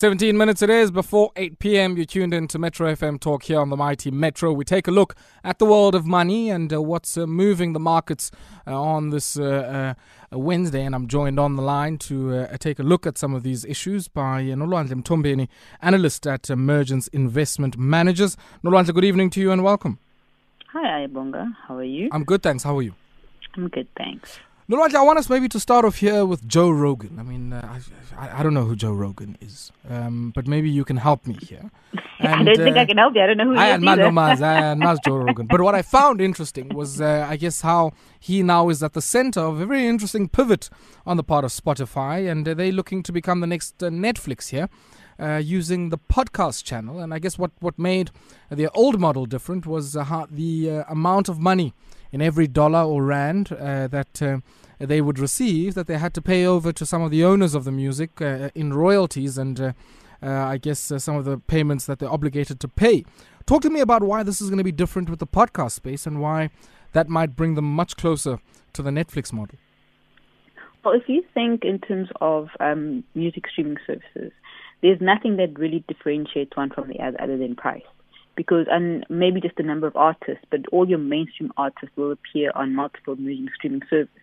17 minutes it is before 8 p.m. You're tuned in to Metro FM Talk here on the mighty Metro. We take a look at the world of money and uh, what's uh, moving the markets uh, on this uh, uh, Wednesday. And I'm joined on the line to uh, take a look at some of these issues by uh, Nolwandle Mthombeni, analyst at Mergence Investment Managers. Nolwandle, good evening to you and welcome. Hi, Ayabonga. How are you? I'm good, thanks. How are you? I'm good, thanks. Nolwandle, I want us maybe to start off here with Joe Rogan. I mean, uh, I, I don't know who Joe Rogan is, um, but maybe you can help me here. I don't think I can help you. I don't know who he I is not either. no mas, I not Joe Rogan. But what I found interesting was, uh, I guess, how he now is at the center of a very interesting pivot on the part of Spotify, and uh, they're looking to become the next uh, Netflix here. Uh, using the podcast channel, and I guess what, what made the old model different was uh, how the uh, amount of money in every dollar or rand uh, that uh, they would receive that they had to pay over to some of the owners of the music uh, in royalties and uh, uh, I guess uh, some of the payments that they're obligated to pay. Talk to me about why this is going to be different with the podcast space and why that might bring them much closer to the Netflix model. Well, if you think in terms of um, music streaming services, there's nothing that really differentiates one from the other other than price. Because, and maybe just the number of artists, but all your mainstream artists will appear on multiple music streaming services.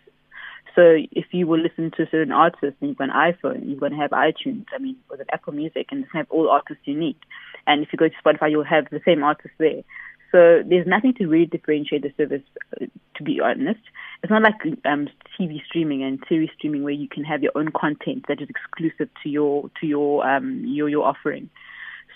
So if you will listen to certain artists and you've got an iPhone, you're going to have iTunes, I mean, or the Apple Music, and have all artists you need. And if you go to Spotify, you'll have the same artists there. So there's nothing to really differentiate the service, uh, to be honest. It's not like um, TV streaming and series streaming where you can have your own content that is exclusive to your to your um, your your offering.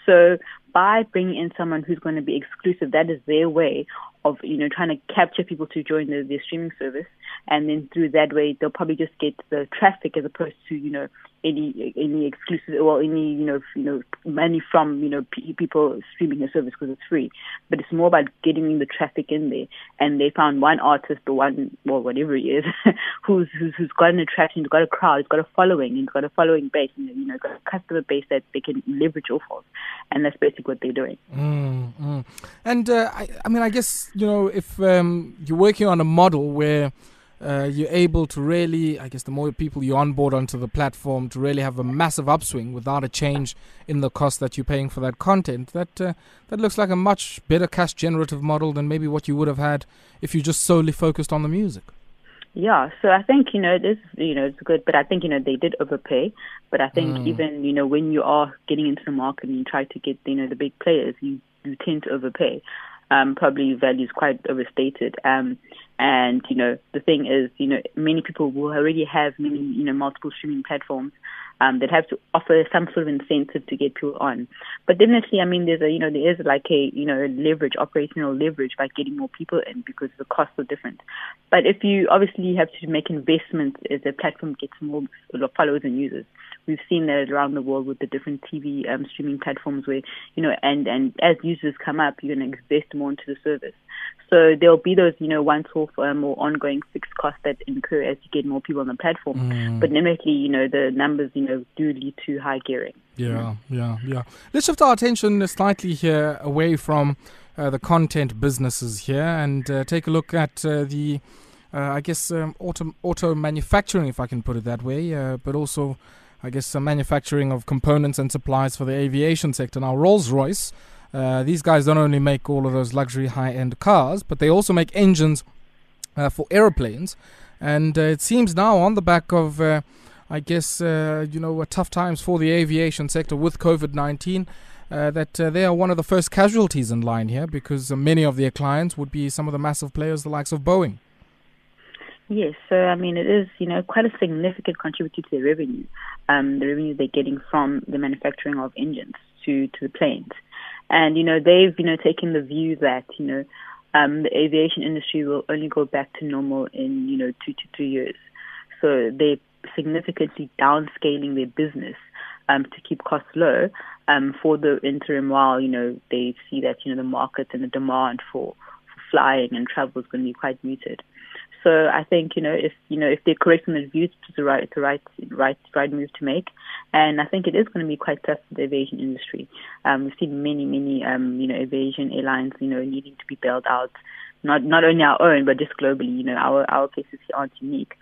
So by bringing in someone who's going to be exclusive, that is their way of you know trying to capture people to join the, their streaming service, and then through that way they'll probably just get the traffic as opposed to you know any any exclusive or any you know you know money from you know people streaming the service because it's free. But it's more about getting the traffic in there, and they found one artist or one well whatever he is who's who's who's got an attraction, who's got a crowd, who's got a following, and got a following base, and you know got a customer base that they can leverage off of, and that's basically what they're doing. Mm, mm. And uh, I, I mean, I guess you know if um, you're working on a model where uh, you're able to really, I guess, the more people you onboard onto the platform to really have a massive upswing without a change in the cost that you're paying for that content. That uh, that looks like a much better cash generative model than maybe what you would have had if you just solely focused on the music. Yeah, so I think you know this, you know, it's good, but I think you know they did overpay. But I think Mm. even you know when you are getting into the market and you try to get you know the big players, you you tend to overpay. Um, probably value is quite overstated. Um, and you know the thing is, you know, many people will already have many you know multiple streaming platforms um, that have to offer some sort of incentive to get people on. But definitely, I mean, there's a you know there is like a you know leverage, operational leverage by getting more people in because the costs are different. But if you obviously have to make investments as the platform gets more followers and users, we've seen that around the world with the different TV um, streaming platforms where you know and and as users come up, you're going to invest more into the service. So there'll be those you know once-off um, or ongoing fixed costs that incur as you get more people on the platform. Mm. But immediately, you know, the numbers you know do lead to high gearing. Yeah, yeah, yeah. Let's shift our attention slightly here away from uh, the content businesses here and uh, take a look at uh, the, uh, I guess, um, auto, auto manufacturing, if I can put it that way, uh, but also, I guess, uh, manufacturing of components and supplies for the aviation sector. Now, Rolls Royce, uh, these guys don't only make all of those luxury high end cars, but they also make engines uh, for aeroplanes. And uh, it seems now, on the back of uh, I guess uh, you know tough times for the aviation sector with COVID nineteen. Uh, that they are one of the first casualties in line here because many of their clients would be some of the massive players, the likes of Boeing. Yes, so I mean it is you know quite a significant contributor to their revenue, um, the revenue they're getting from the manufacturing of engines to to the planes, and you know they've you know taken the view that you know um, the aviation industry will only go back to normal in you know two to three years, so they're significantly downscaling their business um, to keep costs low um, for the interim while you know they see that you know the market and the demand for, for flying and travel is going to be quite muted. So I think you know if you know if they're correct in their views, it's the right the right right right move to make, and I think it is going to be quite tough for the aviation industry. Um, we've seen many many um, you know aviation airlines you know needing to be bailed out, not not only our own but just globally. You know our our cases aren't unique.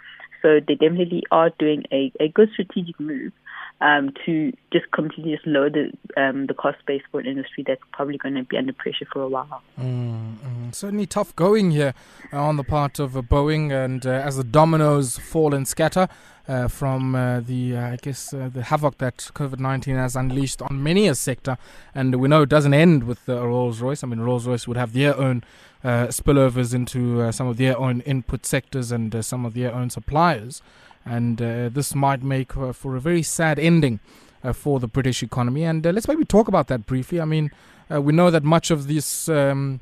So they definitely are doing a, a good strategic move um, to just completely just lower the um, the cost base for an industry that's probably going to be under pressure for a while. Mm, mm. Certainly tough going here uh, on the part of uh, Boeing, and uh, as the dominoes fall and scatter. Uh, from uh, the, uh, I guess, the havoc that COVID 19 has unleashed on many a sector. And we know it doesn't end with Rolls Royce. I mean, Rolls Royce would have their own spillovers into some of their own input sectors and some of their own suppliers and uh, this might make uh, for a very sad ending uh, for the British economy. And let's maybe talk about that briefly. I mean, we know that much of this. Um,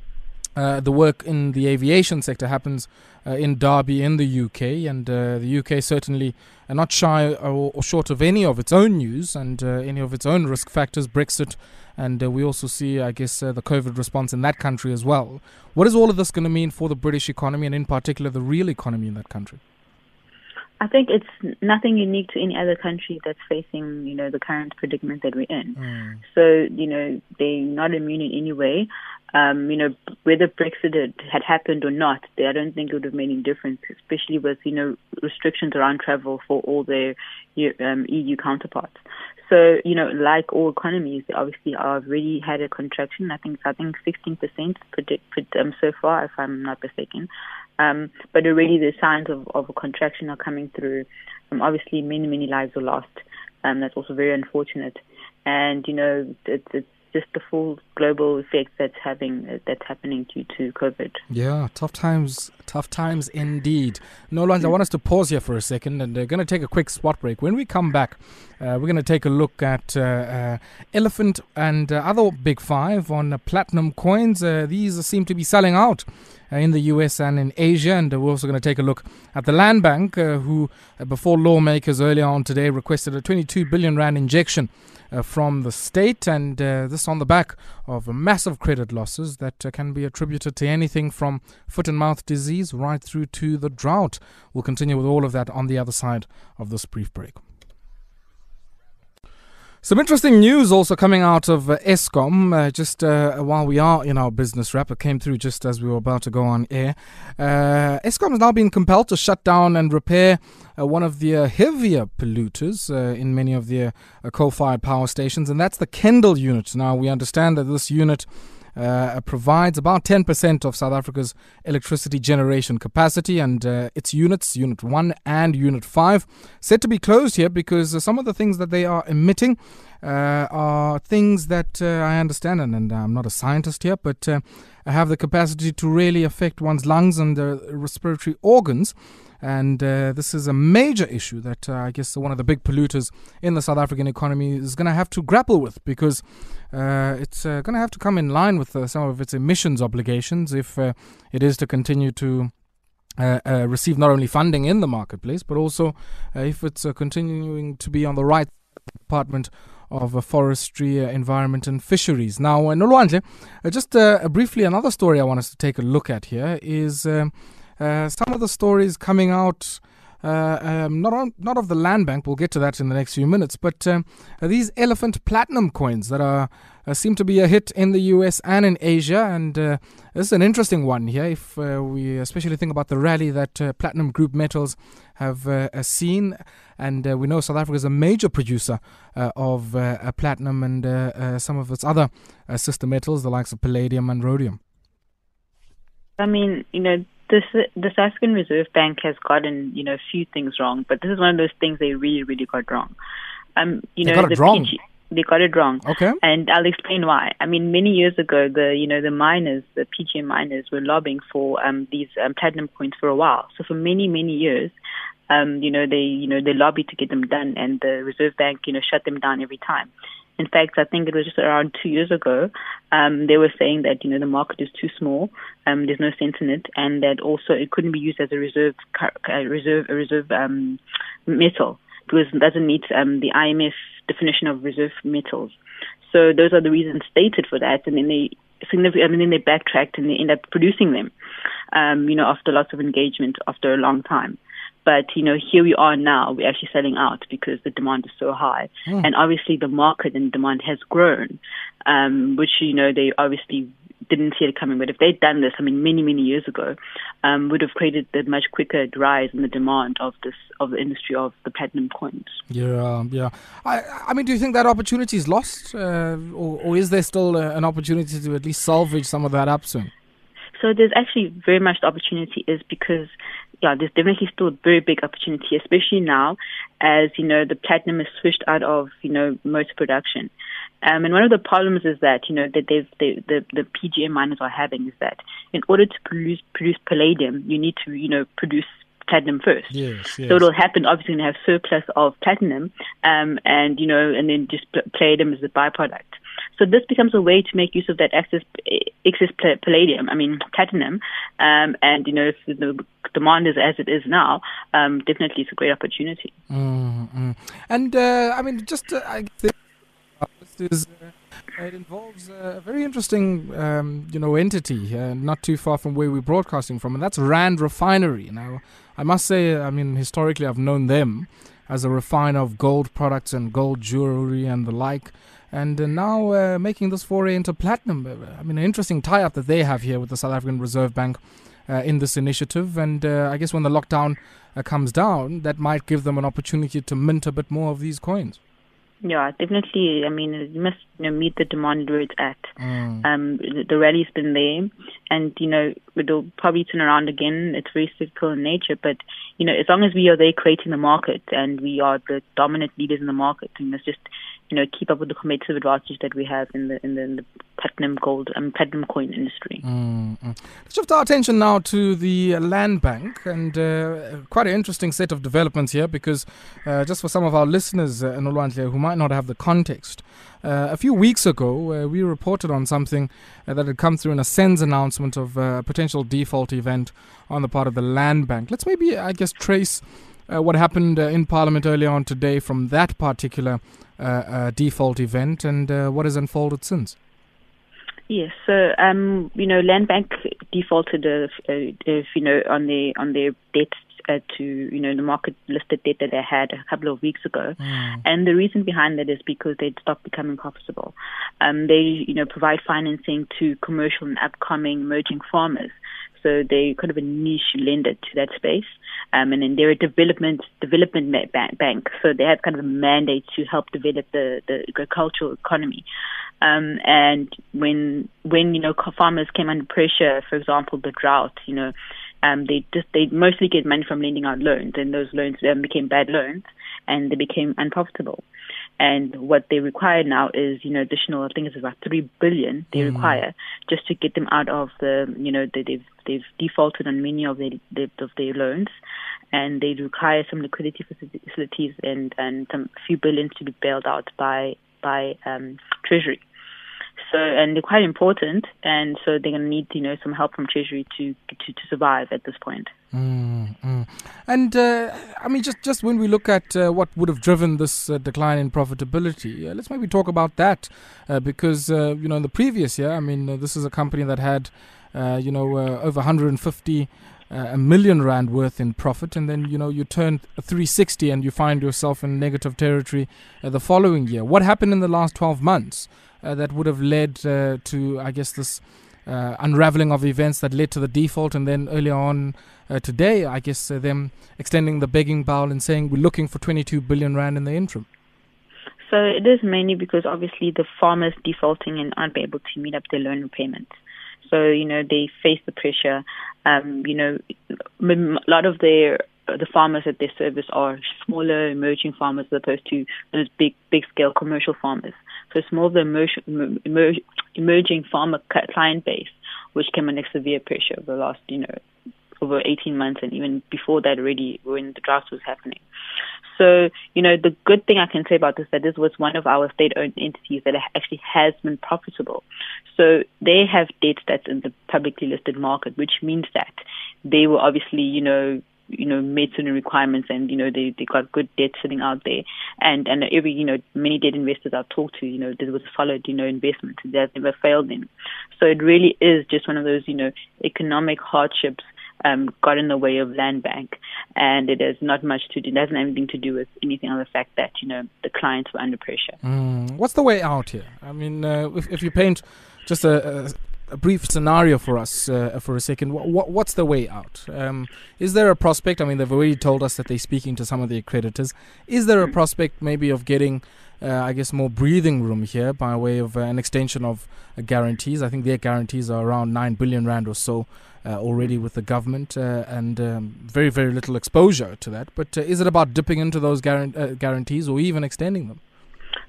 uh, the work in the aviation sector happens uh, in Derby in the UK, and uh, the UK certainly are not shy or, or, short of any of its own news and any of its own risk factors, Brexit, and we also see, I guess, the COVID response in that country as well. What is all of this going to mean for the British economy and, in particular, the real economy in that country? I think it's nothing unique to any other country that's facing, you know, the current predicament that we're in. Mm. So, you know, they're not immune in any way. Um, you know, whether Brexit had happened or not, they, I don't think it would have made any difference, especially with, you know, restrictions around travel for all their um, EU counterparts. So, you know, like all economies, they obviously already had a contraction. I think I think 16% predict, um, so far, if I'm not mistaken. Um, but already the signs of, of a contraction are coming through. Um, obviously, many, many lives were lost. Um, that's also very unfortunate. And, you know, it's, it's just the full global effect that's having uh, that's happening due to COVID. Yeah, tough times, tough times indeed. Nolwandle, I want us to pause here for a second, and we're going to take a quick spot break. When we come back, uh, we're going to take a look at uh, uh, Elephant and uh, other big five on platinum coins. Uh, these seem to be selling out. Uh, in the US and in Asia. And we're also going to take a look at the Land Bank, uh, who, uh, before lawmakers earlier on today, requested a 22 billion rand injection. Uh, from the state, and uh, this on the back of massive credit losses that uh, can be attributed to anything from foot and mouth disease right through to the drought. We'll continue with all of that on the other side of this brief break. Some interesting news also coming out of uh, Eskom. Uh, just uh, while we are in our business wrap, it came through just as we were about to go on air. Uh, Eskom has now been compelled to shut down and repair uh, one of the uh, heavier polluters uh, in many of the coal fired power stations, and that's the Kendal unit. Now, we understand that this unit uh, provides about 10% of South Africa's electricity generation capacity, and uh, its units, Unit 1 and Unit 5, said to be closed here because uh, some of the things that they are emitting uh, are things that uh, I understand, and, and, I'm not a scientist here, but uh, have the capacity to really affect one's lungs and the respiratory organs. And uh, this is a major issue that uh, I guess one of the big polluters in the South African economy is going to have to grapple with because uh, it's uh, going to have to come in line with uh, some of its emissions obligations if uh, it is to continue to. receive not only funding in the marketplace, but also if it's continuing to be on the right department of forestry, environment, and fisheries. Now, uh, Nolwandle, just briefly, another story I want us to take a look at here is um, uh, some of the stories coming out. Uh, um, not on, not of the land bank. We'll get to that in the next few minutes. But um, these elephant platinum coins that are uh, seem to be a hit in the US and in Asia, and uh, this is an interesting one here. If uh, we especially think about the rally that uh, platinum group metals have seen, and we know South Africa is a major producer of platinum and some of its other sister metals, the likes of palladium and rhodium. I mean, you know, this, the South African Reserve Bank has gotten, you know, a few things wrong, but this is one of those things they really, really got wrong. Um, you they know, got it wrong. PG, they got it wrong. Okay. And I'll explain why. I mean, many years ago, the you know the miners, the PGM miners, were lobbying for um, these um, platinum coins for a while. So for many, many years, um, you know, they you know they lobbied to get them done, and the Reserve Bank, you know, shut them down every time. In fact, I think it was just around two years ago, um, they were saying that, you know, the market is too small, um, there's no sense in it, and that also it couldn't be used as a reserve, a reserve, a reserve, um, metal because it doesn't meet, um, the IMF definition of reserve metals. So those are the reasons stated for that, and then they significant, mean, then they backtracked and they end up producing them, um, you know, after lots of engagement after a long time. But you know, here we are now. We're actually selling out because the demand is so high, mm. and obviously the market and demand has grown, um, which you know they obviously didn't see it coming. But if they'd done this, I mean, many many years ago, um, would have created the much quicker rise in the demand of this of the industry of the platinum coins. Yeah, yeah. I I mean, do you think that opportunity is lost, uh, or, or is there still uh, an opportunity to at least salvage some of that up soon? So there's actually very much the opportunity is because yeah, there's definitely still a very big opportunity, especially now as, you know, the platinum is switched out of, you know, motor production. Um, and one of the problems is that, you know, that they've, they, the, the PGM miners are having is that in order to produce, produce palladium, you need to, you know, produce platinum first. Yes, yes. So it'll happen, obviously, going to have surplus of platinum, um, and, you know, and then just palladium as a byproduct. So this becomes a way to make use of that excess, excess palladium, I mean platinum, um, and you know if the demand is as it is now, um, definitely it's a great opportunity. Mm-hmm. And uh, I mean, just uh, I think this is. Uh, it involves a very interesting, um, you know, entity uh, not too far from where we're broadcasting from, and that's Rand Refinery. Now, I must say, I mean, historically, I've known them as a refiner of gold products and gold jewelry and the like and uh, now uh, making this foray into platinum. Uh, I mean, an interesting tie up that they have here with the South African Reserve Bank uh, in this initiative. And uh, I guess when the lockdown uh, comes down, that might give them an opportunity to mint a bit more of these coins. Yeah, definitely. I mean, you must you know, meet the demand where it's at. Mm. Um, the, the rally's been there, and you know it'll probably turn around again. It's very cyclical in nature, but you know as long as we are there creating the market and we are the dominant leaders in the market, and it's just you know, keep up with the competitive advantage that we have in the in the, in the platinum gold and um, platinum coin industry. Mm-hmm. Let's shift our attention now to the land bank, and uh, quite an interesting set of developments here because uh, just for some of our listeners uh, Nolwandle who might not have the context. Uh, a few weeks ago, uh, we reported on something uh, that had come through in a SENS announcement of a potential default event on the part of the land bank. Let's maybe, I guess, trace uh, what happened uh, in Parliament earlier on today from that particular uh, uh default event and uh, what has unfolded since. Yes, so um, you know, Land Bank defaulted, if, if you know, on their on their debt uh, to you know the market listed debt that they had a couple of weeks ago, mm. and the reason behind that is because they'd stopped becoming profitable. Um, they you know provide financing to commercial and upcoming emerging farmers, so they kind of a niche lender to that space. Um, and then they're a development development bank, so they have kind of a mandate to help develop the, the agricultural economy. Um, and when when you know farmers came under pressure, for example, the drought, you know, um, they just they mostly get money from lending out loans, and those loans then became bad loans, and they became unprofitable. And what they require now is, you know, additional. I think it's about three billion they mm. require just to get them out of the, you know, they, they've they've defaulted on many of their, their of their loans, and they require some liquidity facilities and and some few billions to be bailed out by by um, Treasury. So and they're quite important, and so they're going to need you know some help from Treasury to to, to survive at this point. Mm, mm. And uh, I mean, just just when we look at uh, what would have driven this uh, decline in profitability, uh, let's maybe talk about that uh, because uh, you know in the previous year, I mean, this is a company that had you know over 150 uh, a million rand worth in profit, and then you know you turn 360 and you find yourself in negative territory uh, the following year. What happened in the last 12 months that would have led uh, to, I guess, this uh, unraveling of events that led to the default, and then earlier on uh, today, I guess them extending the begging bowl and saying we're looking for 22 billion rand in the interim. So it is mainly because obviously the farmers defaulting and aren't able to meet up their loan repayments. So, you know, they face the pressure. Um, you know, a lot of their the farmers at their service are smaller emerging farmers as opposed to those big big scale commercial farmers. So it's more the emerging, emerging farmer client base which came under severe pressure over the last you know over 18 months and even before that already when the drought was happening. So, you know, the good thing I can say about this that this was one of our state-owned entities that actually has been profitable. So they have debt that's in the publicly listed market, which means that they were obviously, you know, you know, made certain requirements and, you know, they, they got good debt sitting out there. And, and every, you know, many debt investors I've talked to, you know, this was solid, you know, investment. Have never failed in. So it really is just one of those, you know, economic hardships um, got in the way of land bank, and it has not much to do. It doesn't have anything to do with anything other the fact that you know the clients were under pressure. Mm. What's the way out here? I mean, uh, if, if you paint just a, a a brief scenario for us uh, for a second. What, what's the way out? Um, is there a prospect? I mean, they've already told us that they're speaking to some of the creditors. Is there a prospect maybe of getting, uh, I guess, more breathing room here by way of uh, an extension of uh, guarantees? I think their guarantees are around 9 billion rand or so uh, already with the government uh, and um, very, very little exposure to that. But is it about dipping into those guaran- guarantees or even extending them?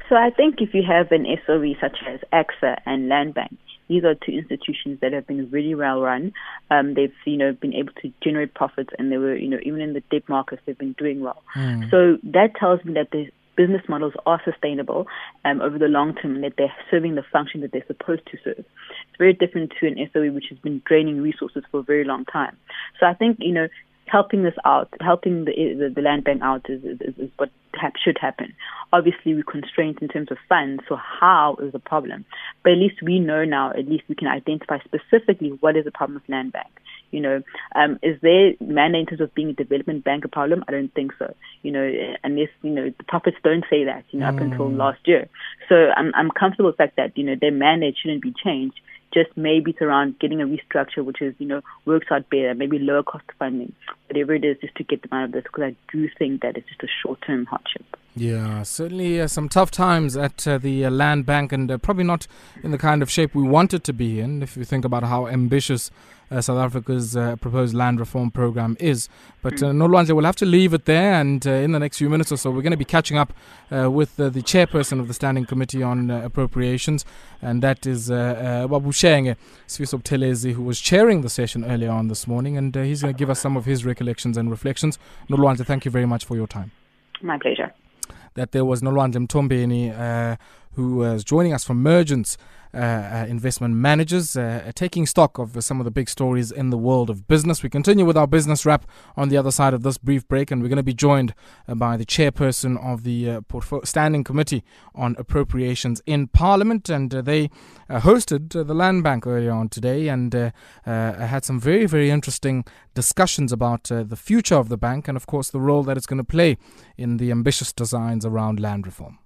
So I think if you have an SOE such as AXA and Landbank, these are two institutions that have been really well run. Um, they've, you know, been able to generate profits, and they were, you know, even in the debt markets, they've been doing well. Mm. So that tells me that the business models are sustainable um, over the long term, and that they're serving the function that they're supposed to serve. It's very different to an SOE which has been draining resources for a very long time. So I think, you know, helping this out, helping the the, the land bank out is, is, is what ha- should happen. Obviously, we're constrained in terms of funds, so how is the problem? But at least we know now. At least we can identify specifically what is the problem with land bank. You know, um, is there mandate in terms of being a development bank a problem? I don't think so. You know, unless you know the prophets don't say that. You know, mm. up until mm. last year. So I'm I'm comfortable with the fact that you know their mandate shouldn't be changed just maybe it's around getting a restructure which is, you know, works out better, maybe lower cost funding, whatever it is, just to get them out of this, because I do think that it's just a short term hardship. Yeah, certainly uh, some tough times at uh, the uh, land bank, and uh, probably not in the kind of shape we want it to be in. If you think about how ambitious uh, South Africa's uh, proposed land reform program is, but uh, Nolwandle, we'll have to leave it there. And in the next few minutes or so, we're going to be catching up with the chairperson of the Standing Committee on Appropriations, and that is uh, Babushenge Sifiso Buthelezi, who was chairing the session earlier on this morning, and he's going to give us some of his recollections and reflections. Nolwandle, thank you very much for your time. My pleasure that there was Nolwandle Mthombeni, uh, who was joining us from Mergence uh, uh, investment managers, uh, uh, taking stock of some of the big stories in the world of business. We continue with our business wrap on the other side of this brief break, and we're going to be joined uh, by the chairperson of the uh, Standing Committee on Appropriations in Parliament, and they hosted the Land Bank earlier on today and had some very, very interesting discussions about the future of the bank and, of course, the role that it's going to play in the ambitious designs around land reform.